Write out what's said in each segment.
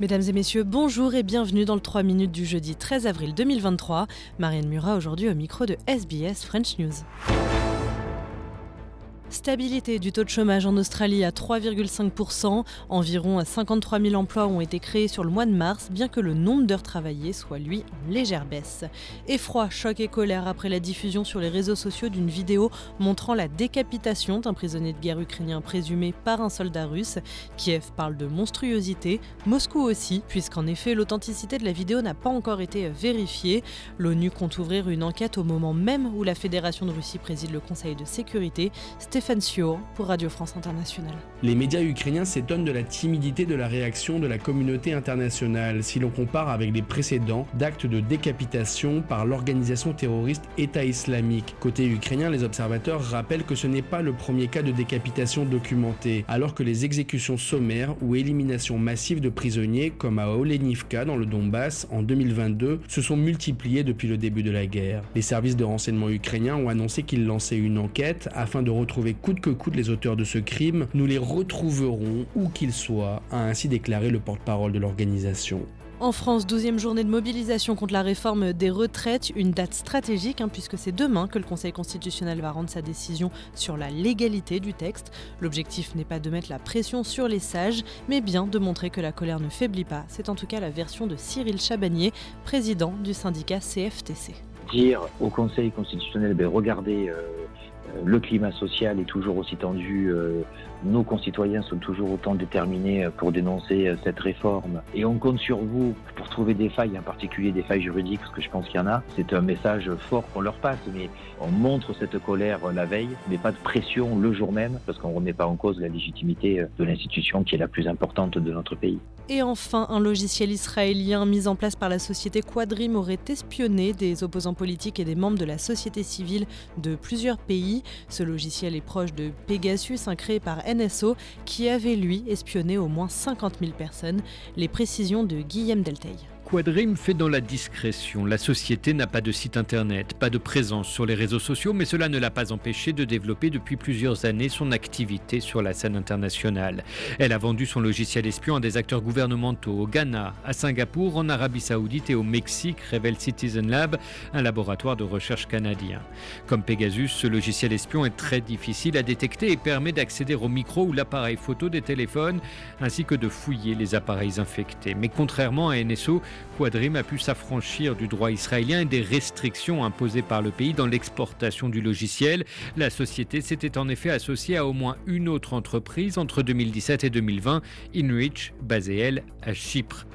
Mesdames et messieurs, bonjour et bienvenue dans le 3 minutes du jeudi 13 avril 2023. Marianne Murat aujourd'hui au micro de SBS French News. Stabilité du taux de chômage en Australie à 3,5%. Environ 53 000 emplois ont été créés sur le mois de mars, bien que le nombre d'heures travaillées soit lui en légère baisse. Effroi, choc et colère après la diffusion sur les réseaux sociaux d'une vidéo montrant la décapitation d'un prisonnier de guerre ukrainien présumé par un soldat russe. Kiev parle de monstruosité, Moscou aussi, puisqu'en effet l'authenticité de la vidéo n'a pas encore été vérifiée. L'ONU compte ouvrir une enquête au moment même où la Fédération de Russie préside le Conseil de sécurité. Stéphane Sio pour Radio France Internationale. Les médias ukrainiens s'étonnent de la timidité de la réaction de la communauté internationale si l'on compare avec les précédents d'actes de décapitation par l'organisation terroriste État islamique. Côté ukrainien, les observateurs rappellent que ce n'est pas le premier cas de décapitation documenté, alors que les exécutions sommaires ou éliminations massives de prisonniers, comme à Olenivka dans le Donbass en 2022, se sont multipliées depuis le début de la guerre. Les services de renseignement ukrainiens ont annoncé qu'ils lançaient une enquête afin de retrouver coûte que coûte les auteurs de ce crime, nous les retrouverons où qu'ils soient, a ainsi déclaré le porte-parole de l'organisation. En France, 12e journée de mobilisation contre la réforme des retraites, une date stratégique hein, puisque c'est demain que le Conseil constitutionnel va rendre sa décision sur la légalité du texte. L'objectif n'est pas de mettre la pression sur les sages, mais bien de montrer que la colère ne faiblit pas. C'est en tout cas la version de Cyril Chabagnier, président du syndicat CFTC. Dire au Conseil constitutionnel, ben regardez, euh, le climat social est toujours aussi tendu, euh, nos concitoyens sont toujours autant déterminés euh, pour dénoncer cette réforme et on compte sur vous pour trouver des failles, en particulier des failles juridiques, parce que je pense qu'il y en a. C'est un message fort qu'on leur passe, mais on montre cette colère la veille, mais pas de pression le jour même, parce qu'on ne remet pas en cause la légitimité de l'institution qui est la plus importante de notre pays. Et enfin, un logiciel israélien mis en place par la société Quadrim aurait espionné des opposants politiques et des membres de la société civile de plusieurs pays. Ce logiciel est proche de Pegasus, un créé par NSO, qui avait lui espionné au moins 50 000 personnes. Les précisions de Guillaume Delteil. Quadrim fait dans la discrétion. La société n'a pas de site internet, pas de présence sur les réseaux sociaux, mais cela ne l'a pas empêché de développer depuis plusieurs années son activité sur la scène internationale. Elle a vendu son logiciel espion à des acteurs gouvernementaux au Ghana, à Singapour, en Arabie Saoudite et au Mexique, révèle Citizen Lab, un laboratoire de recherche canadien. Comme Pegasus, ce logiciel espion est très difficile à détecter et permet d'accéder au micro ou l'appareil photo des téléphones, ainsi que de fouiller les appareils infectés. Mais contrairement à NSO, Quadrim a pu s'affranchir du droit israélien et des restrictions imposées par le pays dans l'exportation du logiciel. La société s'était en effet associée à au moins une autre entreprise entre 2017 et 2020, Inrich, basée elle à Chypre.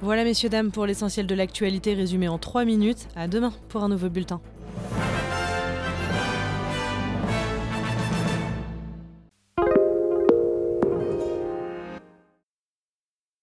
Voilà messieurs dames pour l'essentiel de l'actualité résumé en 3 minutes. À demain pour un nouveau bulletin.